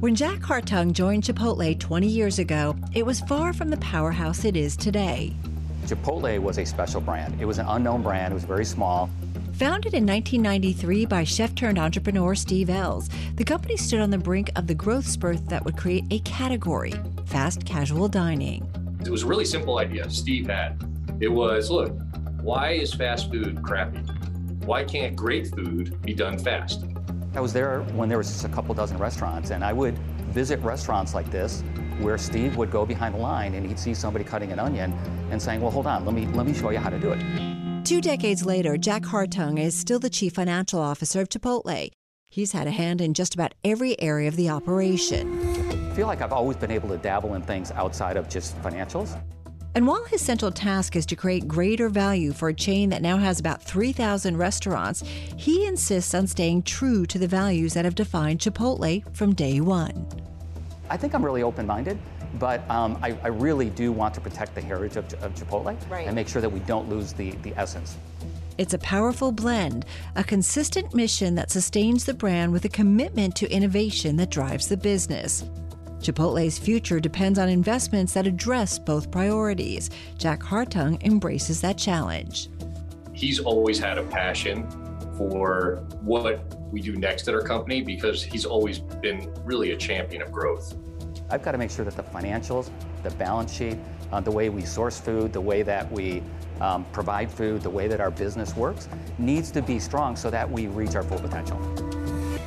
When Jack Hartung joined Chipotle 20 years ago, it was far from the powerhouse it is today. Chipotle was a special brand. It was an unknown brand, it was very small. Founded in 1993 by chef turned entrepreneur Steve Ells, the company stood on the brink of the growth spurt that would create a category fast casual dining. It was a really simple idea Steve had. It was look, why is fast food crappy? Why can't great food be done fast? I was there when there was just a couple dozen restaurants, and I would visit restaurants like this where Steve would go behind the line and he'd see somebody cutting an onion and saying, Well, hold on, let me, let me show you how to do it. Two decades later, Jack Hartung is still the chief financial officer of Chipotle. He's had a hand in just about every area of the operation. I feel like I've always been able to dabble in things outside of just financials. And while his central task is to create greater value for a chain that now has about 3,000 restaurants, he insists on staying true to the values that have defined Chipotle from day one. I think I'm really open minded but um, I, I, really do want to protect the heritage of, of Chipotle right. and make sure that we don't lose the, the essence. It's a powerful blend, a consistent mission that sustains the brand with a commitment to innovation that drives the business. Chipotle's future depends on investments that address both priorities. Jack Hartung embraces that challenge. He's always had a passion for what we do next at our company because he's always been really a champion of growth. I've got to make sure that the financials, the balance sheet, uh, the way we source food, the way that we um, provide food, the way that our business works needs to be strong so that we reach our full potential.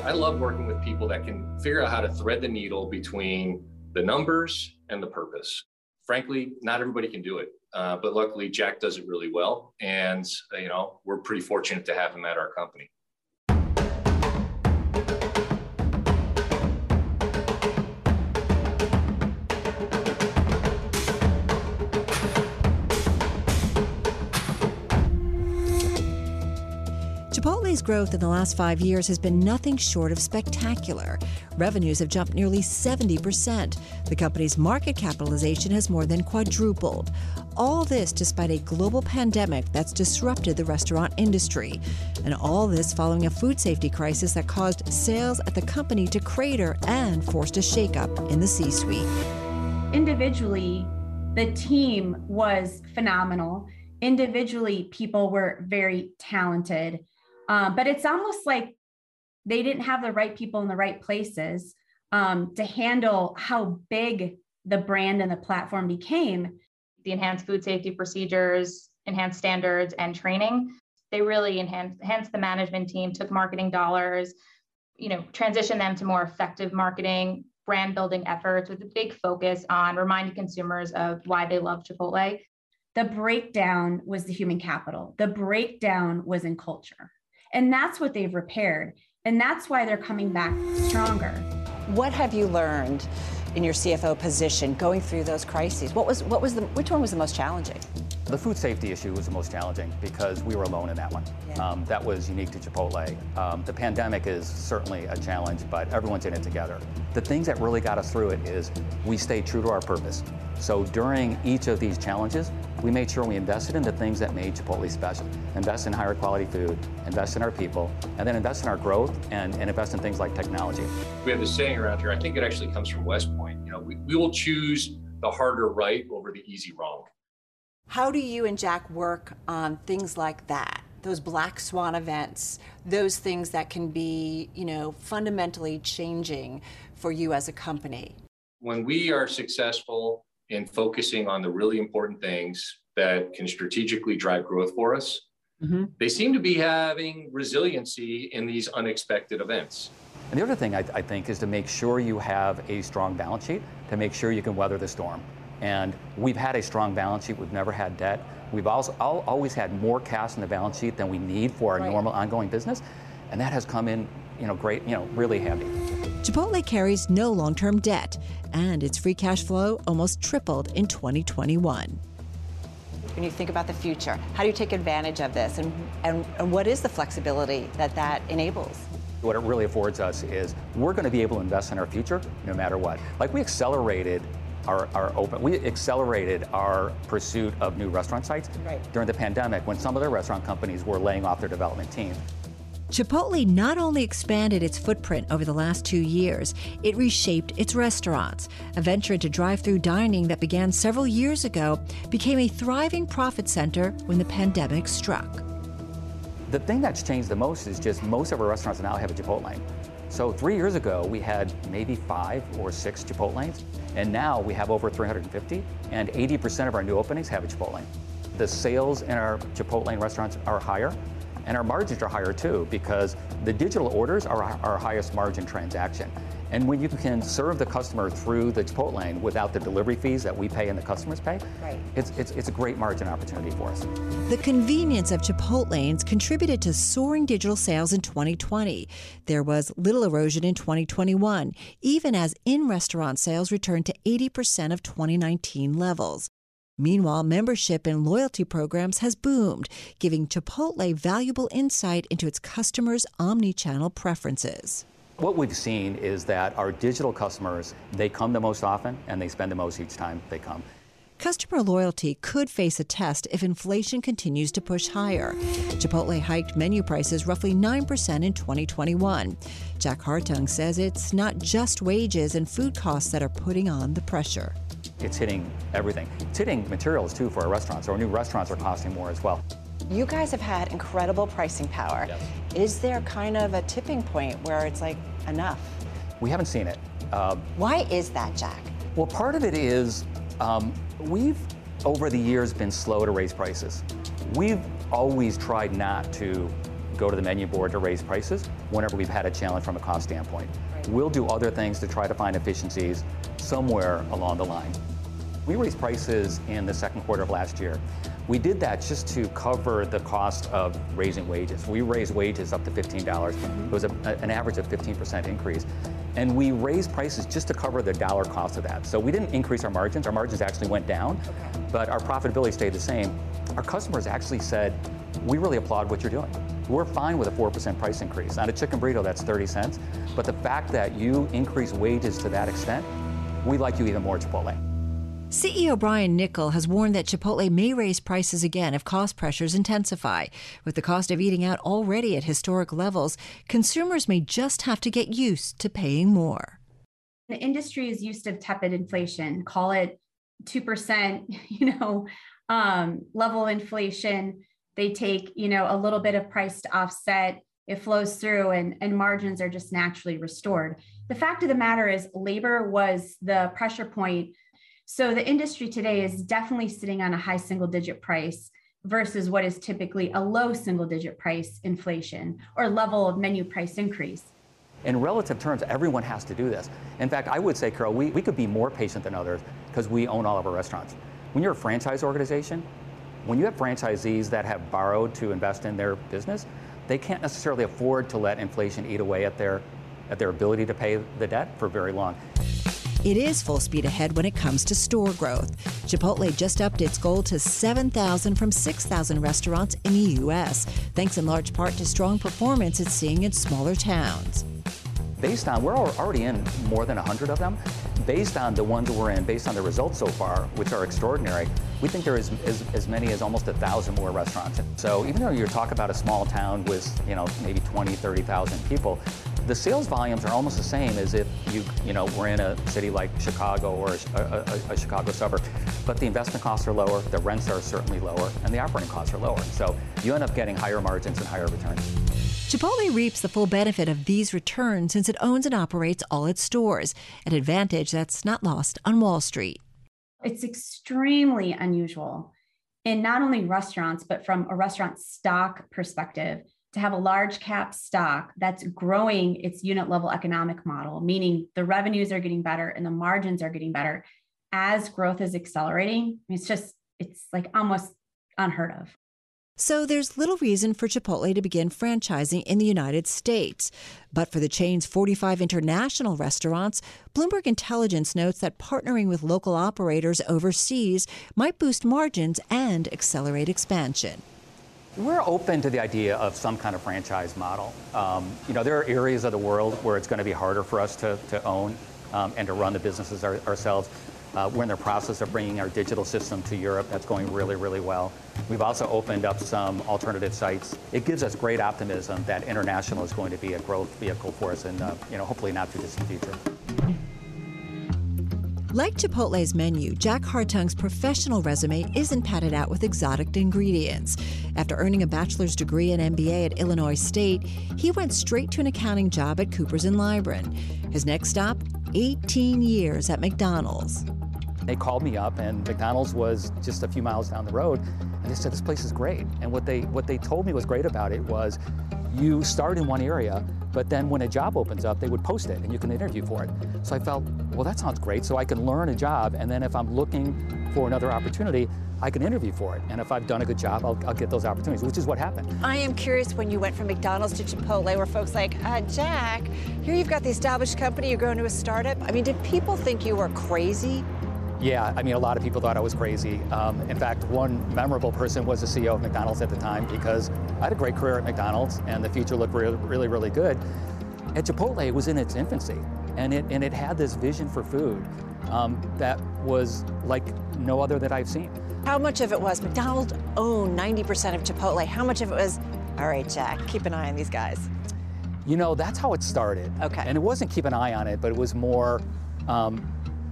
I love working with people that can figure out how to thread the needle between the numbers and the purpose. Frankly, not everybody can do it, uh, but luckily Jack does it really well, and you know we're pretty fortunate to have him at our company. Chipotle's growth in the last five years has been nothing short of spectacular. Revenues have jumped nearly 70%. The company's market capitalization has more than quadrupled. All this despite a global pandemic that's disrupted the restaurant industry. And all this following a food safety crisis that caused sales at the company to crater and forced a shakeup in the C suite. Individually, the team was phenomenal. Individually, people were very talented. Um, but it's almost like they didn't have the right people in the right places um, to handle how big the brand and the platform became. The enhanced food safety procedures, enhanced standards, and training. They really enhanced, enhanced the management team, took marketing dollars, you know, transitioned them to more effective marketing, brand building efforts with a big focus on reminding consumers of why they love Chipotle. The breakdown was the human capital. The breakdown was in culture. And that's what they've repaired. And that's why they're coming back stronger. What have you learned in your CFO position going through those crises? What was what was the which one was the most challenging? The food safety issue was the most challenging because we were alone in that one. Yeah. Um, that was unique to Chipotle. Um, the pandemic is certainly a challenge, but everyone's in it together. The things that really got us through it is we stayed true to our purpose. So during each of these challenges, we made sure we invested in the things that made Chipotle special. Invest in higher quality food, invest in our people, and then invest in our growth and, and invest in things like technology. We have this saying around here, I think it actually comes from West Point. You know, we, we will choose the harder right over the easy wrong. How do you and Jack work on things like that? Those black swan events, those things that can be, you know, fundamentally changing for you as a company. When we are successful in focusing on the really important things that can strategically drive growth for us, mm-hmm. they seem to be having resiliency in these unexpected events. And the other thing I, I, think is to make sure you have a strong balance sheet to make sure you can weather the storm. And we've had a strong balance sheet. We've never had debt. We've also always had more cash in the balance sheet than we need for our right. normal ongoing business. And that has come in, you know, great, you know, really handy. Chipotle carries no long-term debt, and its free cash flow almost tripled in 2021. When you think about the future, how do you take advantage of this, and, and, and what is the flexibility that that enables? What it really affords us is we're going to be able to invest in our future no matter what. Like we accelerated our, our open. We accelerated our pursuit of new restaurant sites right. during the pandemic when some of the restaurant companies were laying off their development team. Chipotle not only expanded its footprint over the last two years, it reshaped its restaurants. A venture into drive through dining that began several years ago became a thriving profit center when the pandemic struck. The thing that's changed the most is just most of our restaurants now have a Chipotle. So three years ago, we had maybe five or six Chipotlanes, and now we have over 350, and 80% of our new openings have a Chipotlane. The sales in our Chipotlane restaurants are higher, and our margins are higher too because the digital orders are our highest margin transaction. And when you can serve the customer through the Chipotlane without the delivery fees that we pay and the customers pay, right. it's, it's, it's a great margin opportunity for us. The convenience of Chipotlanes contributed to soaring digital sales in 2020. There was little erosion in 2021, even as in restaurant sales returned to 80% of 2019 levels. Meanwhile, membership and loyalty programs has boomed, giving Chipotle valuable insight into its customers' omni-channel preferences. What we've seen is that our digital customers, they come the most often and they spend the most each time they come. Customer loyalty could face a test if inflation continues to push higher. Chipotle hiked menu prices roughly 9% in 2021. Jack Hartung says it's not just wages and food costs that are putting on the pressure. It's hitting everything. It's hitting materials too for our restaurants. Our new restaurants are costing more as well. You guys have had incredible pricing power. Yes. Is there kind of a tipping point where it's like enough? We haven't seen it. Um, Why is that, Jack? Well, part of it is um, we've over the years been slow to raise prices. We've always tried not to go to the menu board to raise prices whenever we've had a challenge from a cost standpoint. Right. We'll do other things to try to find efficiencies somewhere along the line. We raised prices in the second quarter of last year. We did that just to cover the cost of raising wages. We raised wages up to $15. Mm-hmm. It was a, an average of 15% increase. And we raised prices just to cover the dollar cost of that. So we didn't increase our margins. Our margins actually went down, but our profitability stayed the same. Our customers actually said, we really applaud what you're doing. We're fine with a 4% price increase. On a chicken burrito, that's 30 cents. But the fact that you increase wages to that extent, we like you even more, Chipotle. CEO Brian Niccol has warned that Chipotle may raise prices again if cost pressures intensify. With the cost of eating out already at historic levels, consumers may just have to get used to paying more. The industry is used to tepid inflation, call it 2%, you know, um, level inflation. They take, you know, a little bit of price to offset. It flows through and, and margins are just naturally restored. The fact of the matter is labor was the pressure point so the industry today is definitely sitting on a high single digit price versus what is typically a low single digit price inflation or level of menu price increase. In relative terms, everyone has to do this. In fact, I would say, Carol, we, we could be more patient than others because we own all of our restaurants. When you're a franchise organization, when you have franchisees that have borrowed to invest in their business, they can't necessarily afford to let inflation eat away at their, at their ability to pay the debt for very long. It is full speed ahead when it comes to store growth. Chipotle just upped its goal to 7,000 from 6,000 restaurants in the U.S., thanks in large part to strong performance it's seeing in smaller towns. Based on, we're already in more than 100 of them. Based on the ones we're in, based on the results so far, which are extraordinary, we think there is as, as many as almost a thousand more restaurants. So even though you're talking about a small town with, you know, maybe 20, 30,000 people, the sales volumes are almost the same as if you, you know, were in a city like Chicago or a, a, a, Chicago suburb. But the investment costs are lower, the rents are certainly lower, and the operating costs are lower. So you end up getting higher margins and higher returns. Chipotle reaps the full benefit of these returns since it owns and operates all its stores, an advantage that's not lost on Wall Street. It's extremely unusual in not only restaurants, but from a restaurant stock perspective to have a large cap stock that's growing its unit level economic model, meaning the revenues are getting better and the margins are getting better as growth is accelerating. It's just, it's like almost unheard of. So there's little reason for Chipotle to begin franchising in the United States. But for the chain's 45 international restaurants, Bloomberg Intelligence notes that partnering with local operators overseas might boost margins and accelerate expansion. We're open to the idea of some kind of franchise model. Um, you know, there are areas of the world where it's going to be harder for us to, to own um, and to run the businesses our, ourselves. Uh, we're in the process of bringing our digital system to Europe. That's going really, really well. We've also opened up some alternative sites. It gives us great optimism that international is going to be a growth vehicle for us in, uh, you know, hopefully not too distant future. Like Chipotle's menu, Jack Hartung's professional resume isn't padded out with exotic ingredients. After earning a bachelor's degree and MBA at Illinois State, he went straight to an accounting job at Coopers and Lybrand. His next stop, 18 years at McDonald's. They called me up, and McDonald's was just a few miles down the road, and they said this place is great. And what they what they told me was great about it was, you start in one area, but then when a job opens up, they would post it and you can interview for it. So I felt, well, that sounds great. So I can learn a job, and then if I'm looking for another opportunity, I can interview for it. And if I've done a good job, I'll, I'll get those opportunities, which is what happened. I am curious when you went from McDonald's to Chipotle, where folks like, uh, Jack, here you've got the established company, you're going to a startup. I mean, did people think you were crazy? Yeah, I mean, a lot of people thought I was crazy. Um, in fact, one memorable person was the CEO of McDonald's at the time because I had a great career at McDonald's and the future looked really, really, really good. At Chipotle, it was in its infancy, and it, and it had this vision for food um, that was like no other that I've seen. How much of it was McDonald's owned 90% of Chipotle? How much of it was, all right, Jack, keep an eye on these guys? You know, that's how it started. Okay. And it wasn't keep an eye on it, but it was more um,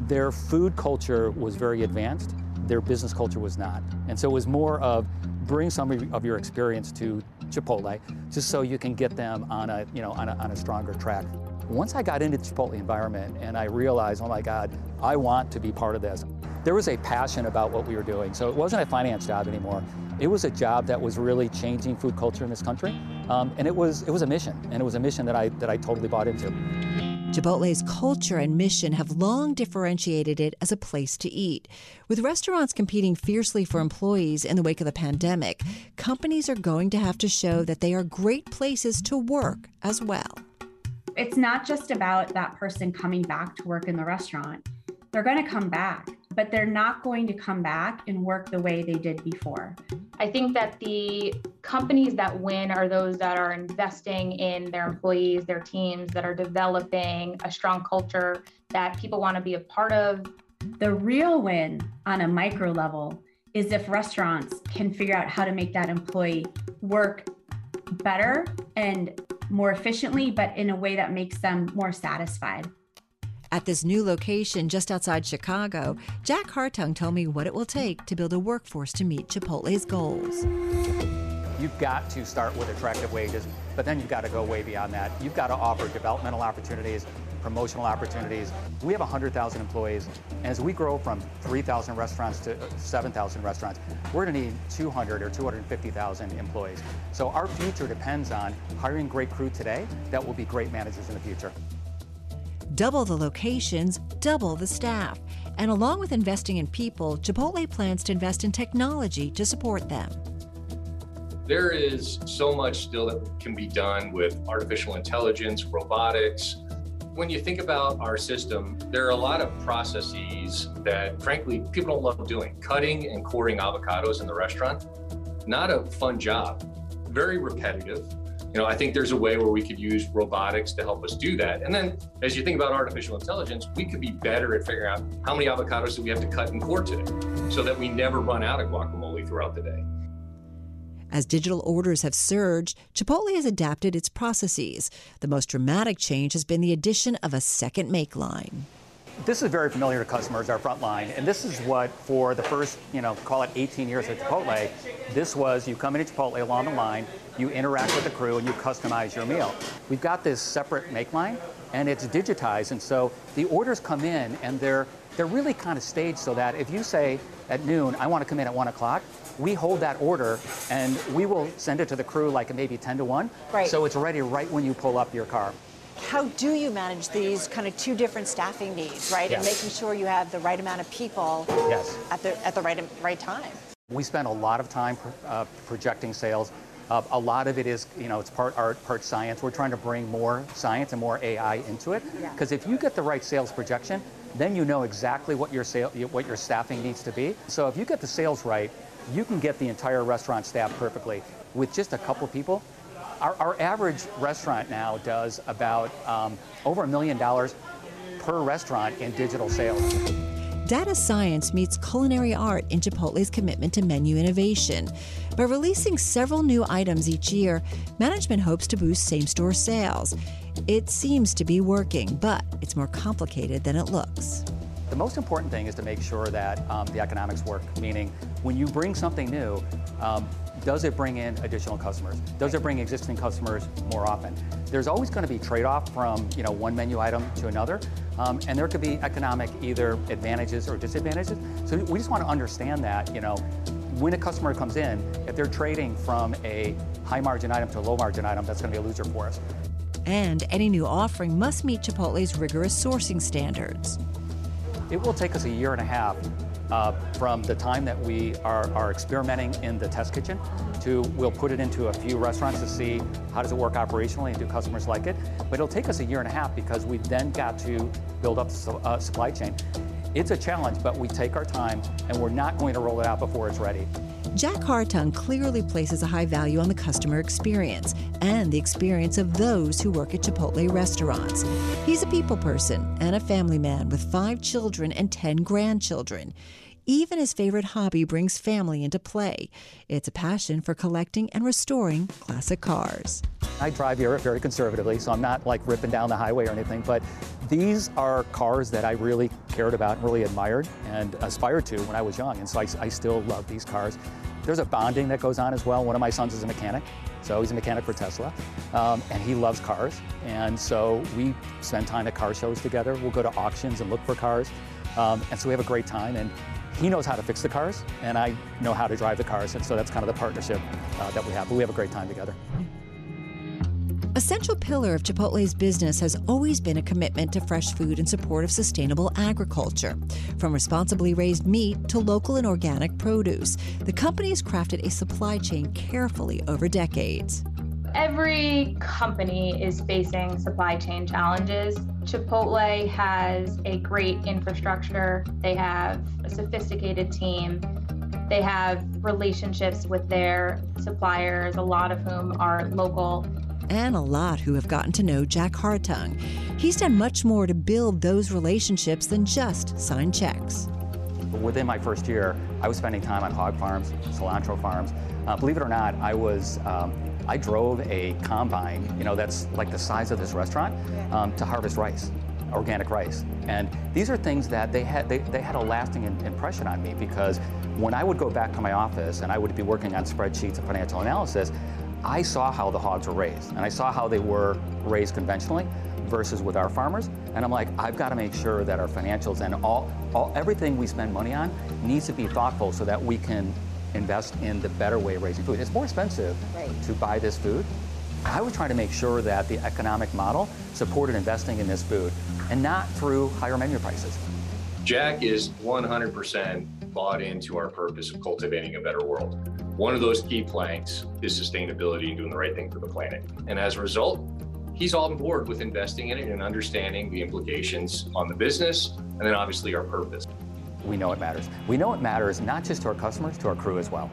their food culture was very advanced, their business culture was not. And so it was more of bring some of your experience to Chipotle just so you can get them on a, you know, on a, on a stronger track. Once I got into the Chipotle environment and I realized, oh my God, I want to be part of this. There was a passion about what we were doing. So it wasn't a finance job anymore. It was a job that was really changing food culture in this country. Um, and it was, it was a mission. And it was a mission that I, that I totally bought into. Chipotle's culture and mission have long differentiated it as a place to eat. With restaurants competing fiercely for employees in the wake of the pandemic, companies are going to have to show that they are great places to work as well. It's not just about that person coming back to work in the restaurant. They're going to come back but they're not going to come back and work the way they did before. I think that the companies that win are those that are investing in their employees, their teams, that are developing a strong culture that people want to be a part of. The real win on a micro level is if restaurants can figure out how to make that employee work better and more efficiently, but in a way that makes them more satisfied. At this new location just outside Chicago, Jack Hartung told me what it will take to build a workforce to meet Chipotle's goals. You've got to start with attractive wages, but then you've got to go way beyond that. You've got to offer developmental opportunities, promotional opportunities. We have 100,000 employees, and as we grow from 3,000 restaurants to uh, 7,000 restaurants, we're going to need 200 or 250,000 employees. So our future depends on hiring great crew today that will be great managers in the future. Double the locations, double the staff. And along with investing in people, Chipotle plans to invest in technology to support them. There is so much still that can be done with artificial intelligence, robotics. When you think about our system, there are a lot of processes that, frankly, people don't love doing. Cutting and coring avocados in the restaurant, not a fun job, very repetitive you know, I think there's a way where we could use robotics to help us do that. And then as you think about artificial intelligence, we could be better at figuring out how many avocados do we have to cut and core today so that we never run out of guacamole throughout the day. As digital orders have surged, Chipotle has adapted its processes. The most dramatic change has been the addition of a second make line. This is very familiar to customers, our front line, and this is what, for the first, you know, call it 18 years at Chipotle, this was you come into Chipotle along the line, you interact with the crew, and you customize your meal. We've got this separate make line, and it's digitized, and so the orders come in, and they're they're really kind of staged so that if you say at noon, I want to come in at 1 o'clock, we hold that order and we will send it to the crew like maybe 10 to 1. Right. So it's ready right when you pull up your car how do you manage these kind of two different staffing needs, right? Yes. And making sure you have the right amount of people yes. at the at the right right time. We spend a lot of time uh, projecting sales. Uh, a lot of it is, you know, it's part art, part science. We're trying to bring more science and more AI into it. Because yeah. if you get the right sales projection, then you know exactly what your sale, what your staffing needs to be. So if you get the sales right, you can get the entire restaurant staffed perfectly. With just a couple people, our, our average restaurant now does about um, over a million dollars per restaurant in digital sales. Data science meets culinary art in Chipotle's commitment to menu innovation. By releasing several new items each year, management hopes to boost same store sales. It seems to be working, but it's more complicated than it looks. The most important thing is to make sure that um, the economics work, meaning when you bring something new, um, does it bring in additional customers? Does it bring existing customers more often? There's always going to be trade-off from you know one menu item to another, um, and there could be economic either advantages or disadvantages. So we just want to understand that you know when a customer comes in, if they're trading from a high margin item to a low margin item, that's going to be a loser for us. And any new offering must meet Chipotle's rigorous sourcing standards. It will take us a year and a half uh, from the time that we are, are, experimenting in the test kitchen to we'll put it into a few restaurants to see how does it work operationally and do customers like it. But it'll take us a year and a half because we've then got to build up the uh, supply chain. It's a challenge, but we take our time and we're not going to roll it out before it's ready. Jack Hartung clearly places a high value on the customer experience and the experience of those who work at Chipotle restaurants. He's a people person and a family man with five children and 10 grandchildren. Even his favorite hobby brings family into play. It's a passion for collecting and restoring classic cars. I drive here very conservatively, so I'm not like ripping down the highway or anything, but these are cars that I really cared about and really admired and aspired to when I was young, and so I, I still love these cars. There's a bonding that goes on as well. One of my sons is a mechanic, so he's a mechanic for Tesla, um, and he loves cars, and so we spend time at car shows together. We'll go to auctions and look for cars, um, and so we have a great time. And he knows how to fix the cars, and I know how to drive the cars, and so that's kind of the partnership uh, that we have. But we have a great time together. A central pillar of Chipotle's business has always been a commitment to fresh food and support of sustainable agriculture. From responsibly raised meat to local and organic produce, the company has crafted a supply chain carefully over decades. Every company is facing supply chain challenges. Chipotle has a great infrastructure, they have a sophisticated team, they have relationships with their suppliers, a lot of whom are local. And a lot who have gotten to know Jack Hartung. He's done much more to build those relationships than just sign checks. Within my first year, I was spending time on hog farms, cilantro farms. Uh, believe it or not, I was um, I drove a combine, you know, that's like the size of this restaurant, um, to harvest rice, organic rice. And these are things that they had, they, they had a lasting in, impression on me because when I would go back to my office and I would be working on spreadsheets and financial analysis, I saw how the hogs were raised and I saw how they were raised conventionally versus with our farmers. And I'm like, I've got to make sure that our financials and all, all everything we spend money on needs to be thoughtful so that we can invest in the better way of raising food. It's more expensive right. to buy this food. I was trying to make sure that the economic model supported investing in this food and not through higher menu prices. Jack is 100% bought into our purpose of cultivating a better world. One of those key planks is sustainability and doing the right thing for the planet. And as a result, he's all on board with investing in it and understanding the implications on the business and then obviously our purpose we know it matters. We know it matters not just to our customers, to our crew as well.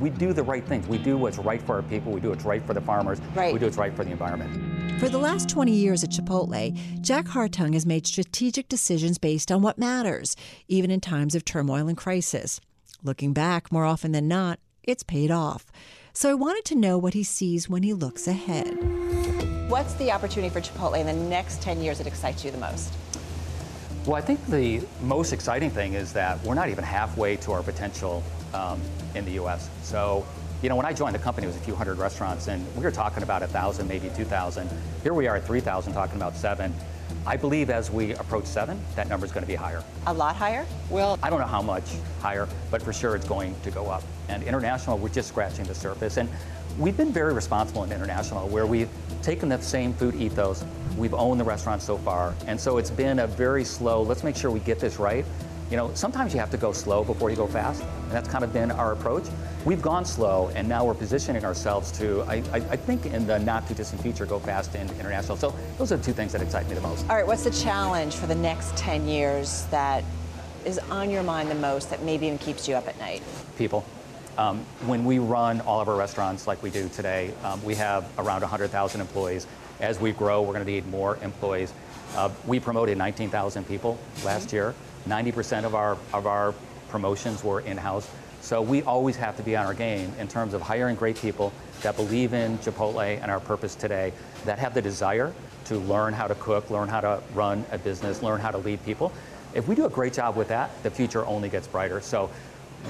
We do the right things. We do what's right for our people. We do what's right for the farmers. Right. We do what's right for the environment. For the last 20 years at Chipotle, Jack Hartung has made strategic decisions based on what matters, even in times of turmoil and crisis. Looking back, more often than not, it's paid off. So I wanted to know what he sees when he looks ahead. What's the opportunity for Chipotle in the next 10 years that excites you the most? Well, I think the most exciting thing is that we're not even halfway to our potential um, in the U.S. So, you know, when I joined the company, it was a few hundred restaurants, and we were talking about 1,000, maybe 2,000. Here we are at 3,000, talking about seven. I believe as we approach seven, that number is going to be higher. A lot higher? Well, I don't know how much higher, but for sure it's going to go up. And international, we're just scratching the surface. And we've been very responsible in international, where we've taken the same food ethos, we've owned the restaurant so far, and so it's been a very slow, let's make sure we get this right. You know, sometimes you have to go slow before you go fast, and that's kind of been our approach. We've gone slow, and now we're positioning ourselves to, I, I, I think in the not too distant future, go fast in international. So those are the two things that excite me the most. All right, what's the challenge for the next 10 years that is on your mind the most that maybe even keeps you up at night? People. Um, when we run all of our restaurants like we do today, um, we have around 100,000 employees. as we grow, we're going to need more employees. Uh, we promoted 19,000 people last year. 90% of our, of our promotions were in-house. So we always have to be on our game in terms of hiring great people that believe in Chipotle and our purpose today, that have the desire to learn how to cook, learn how to run a business, learn how to lead people. If we do a great job with that, the future only gets brighter. So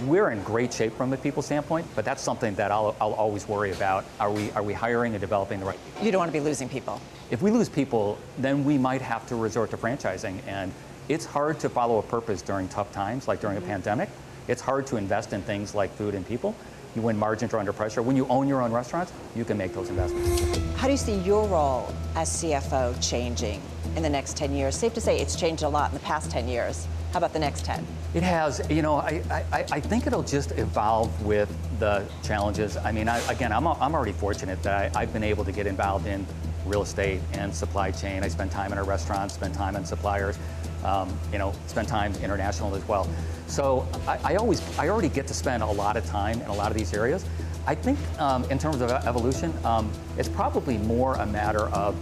we're in great shape from a people standpoint, but that's something that I'll, I'll always worry about. Are we, are we hiring and developing the right people? You don't want to be losing people. If we lose people, then we might have to resort to franchising. And it's hard to follow a purpose during tough times, like during a mm-hmm. pandemic. It's hard to invest in things like food and people. You when margins are under pressure. When you own your own restaurants, you can make those investments. How do you see your role as CFO changing in the next 10 years? Safe to say it's changed a lot in the past 10 years. How about the next 10? It has. You know, I, I, I think it'll just evolve with the challenges. I mean, I, again, I'm, I'm already fortunate that I, I've been able to get involved in real estate and supply chain. I spend time in our restaurants, spend time in suppliers, um, you know, spend time international as well. So I, I, always, I already get to spend a lot of time in a lot of these areas. I think um, in terms of evolution, um, it's probably more a matter of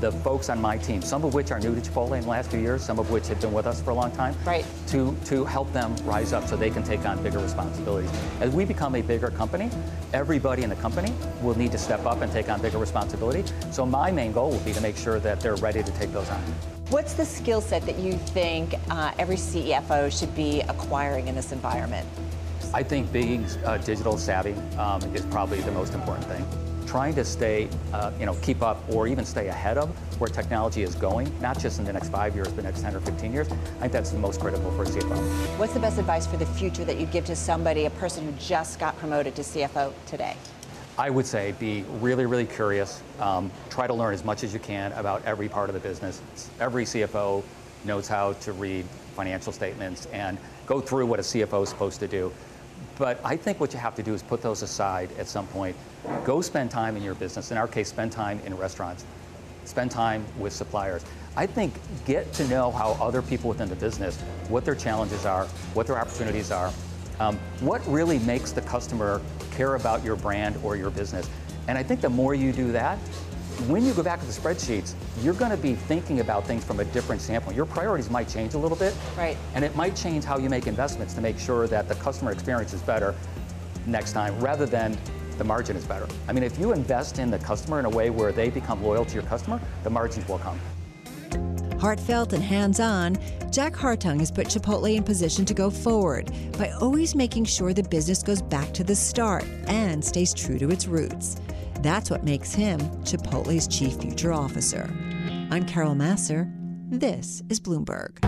the folks on my team, some of which are new to Chipotle in the last few years, some of which have been with us for a long time, right. to, to help them rise up so they can take on bigger responsibilities. As we become a bigger company, everybody in the company will need to step up and take on bigger responsibility. So my main goal will be to make sure that they're ready to take those on. What's the skill set that you think uh, every CFO should be acquiring in this environment? I think being uh, digital savvy um, is probably the most important thing trying to stay, uh, you know, keep up or even stay ahead of where technology is going, not just in the next five years, but the next 10 or 15 years, I think that's the most critical for a CFO. What's the best advice for the future that you'd give to somebody, a person who just got promoted to CFO today? I would say be really, really curious. Um, try to learn as much as you can about every part of the business. Every CFO knows how to read financial statements and go through what a CFO is supposed to do. But I think what you have to do is put those aside at some point. Go spend time in your business. In our case, spend time in restaurants. Spend time with suppliers. I think get to know how other people within the business, what their challenges are, what their opportunities are, um, what really makes the customer care about your brand or your business. And I think the more you do that, when you go back to the spreadsheets, you're going to be thinking about things from a different standpoint. Your priorities might change a little bit. Right. And it might change how you make investments to make sure that the customer experience is better next time rather than the margin is better. I mean, if you invest in the customer in a way where they become loyal to your customer, the margins will come. Heartfelt and hands on, Jack Hartung has put Chipotle in position to go forward by always making sure the business goes back to the start and stays true to its roots. That's what makes him Chipotle's Chief Future Officer. I'm Carol Massar. This is Bloomberg.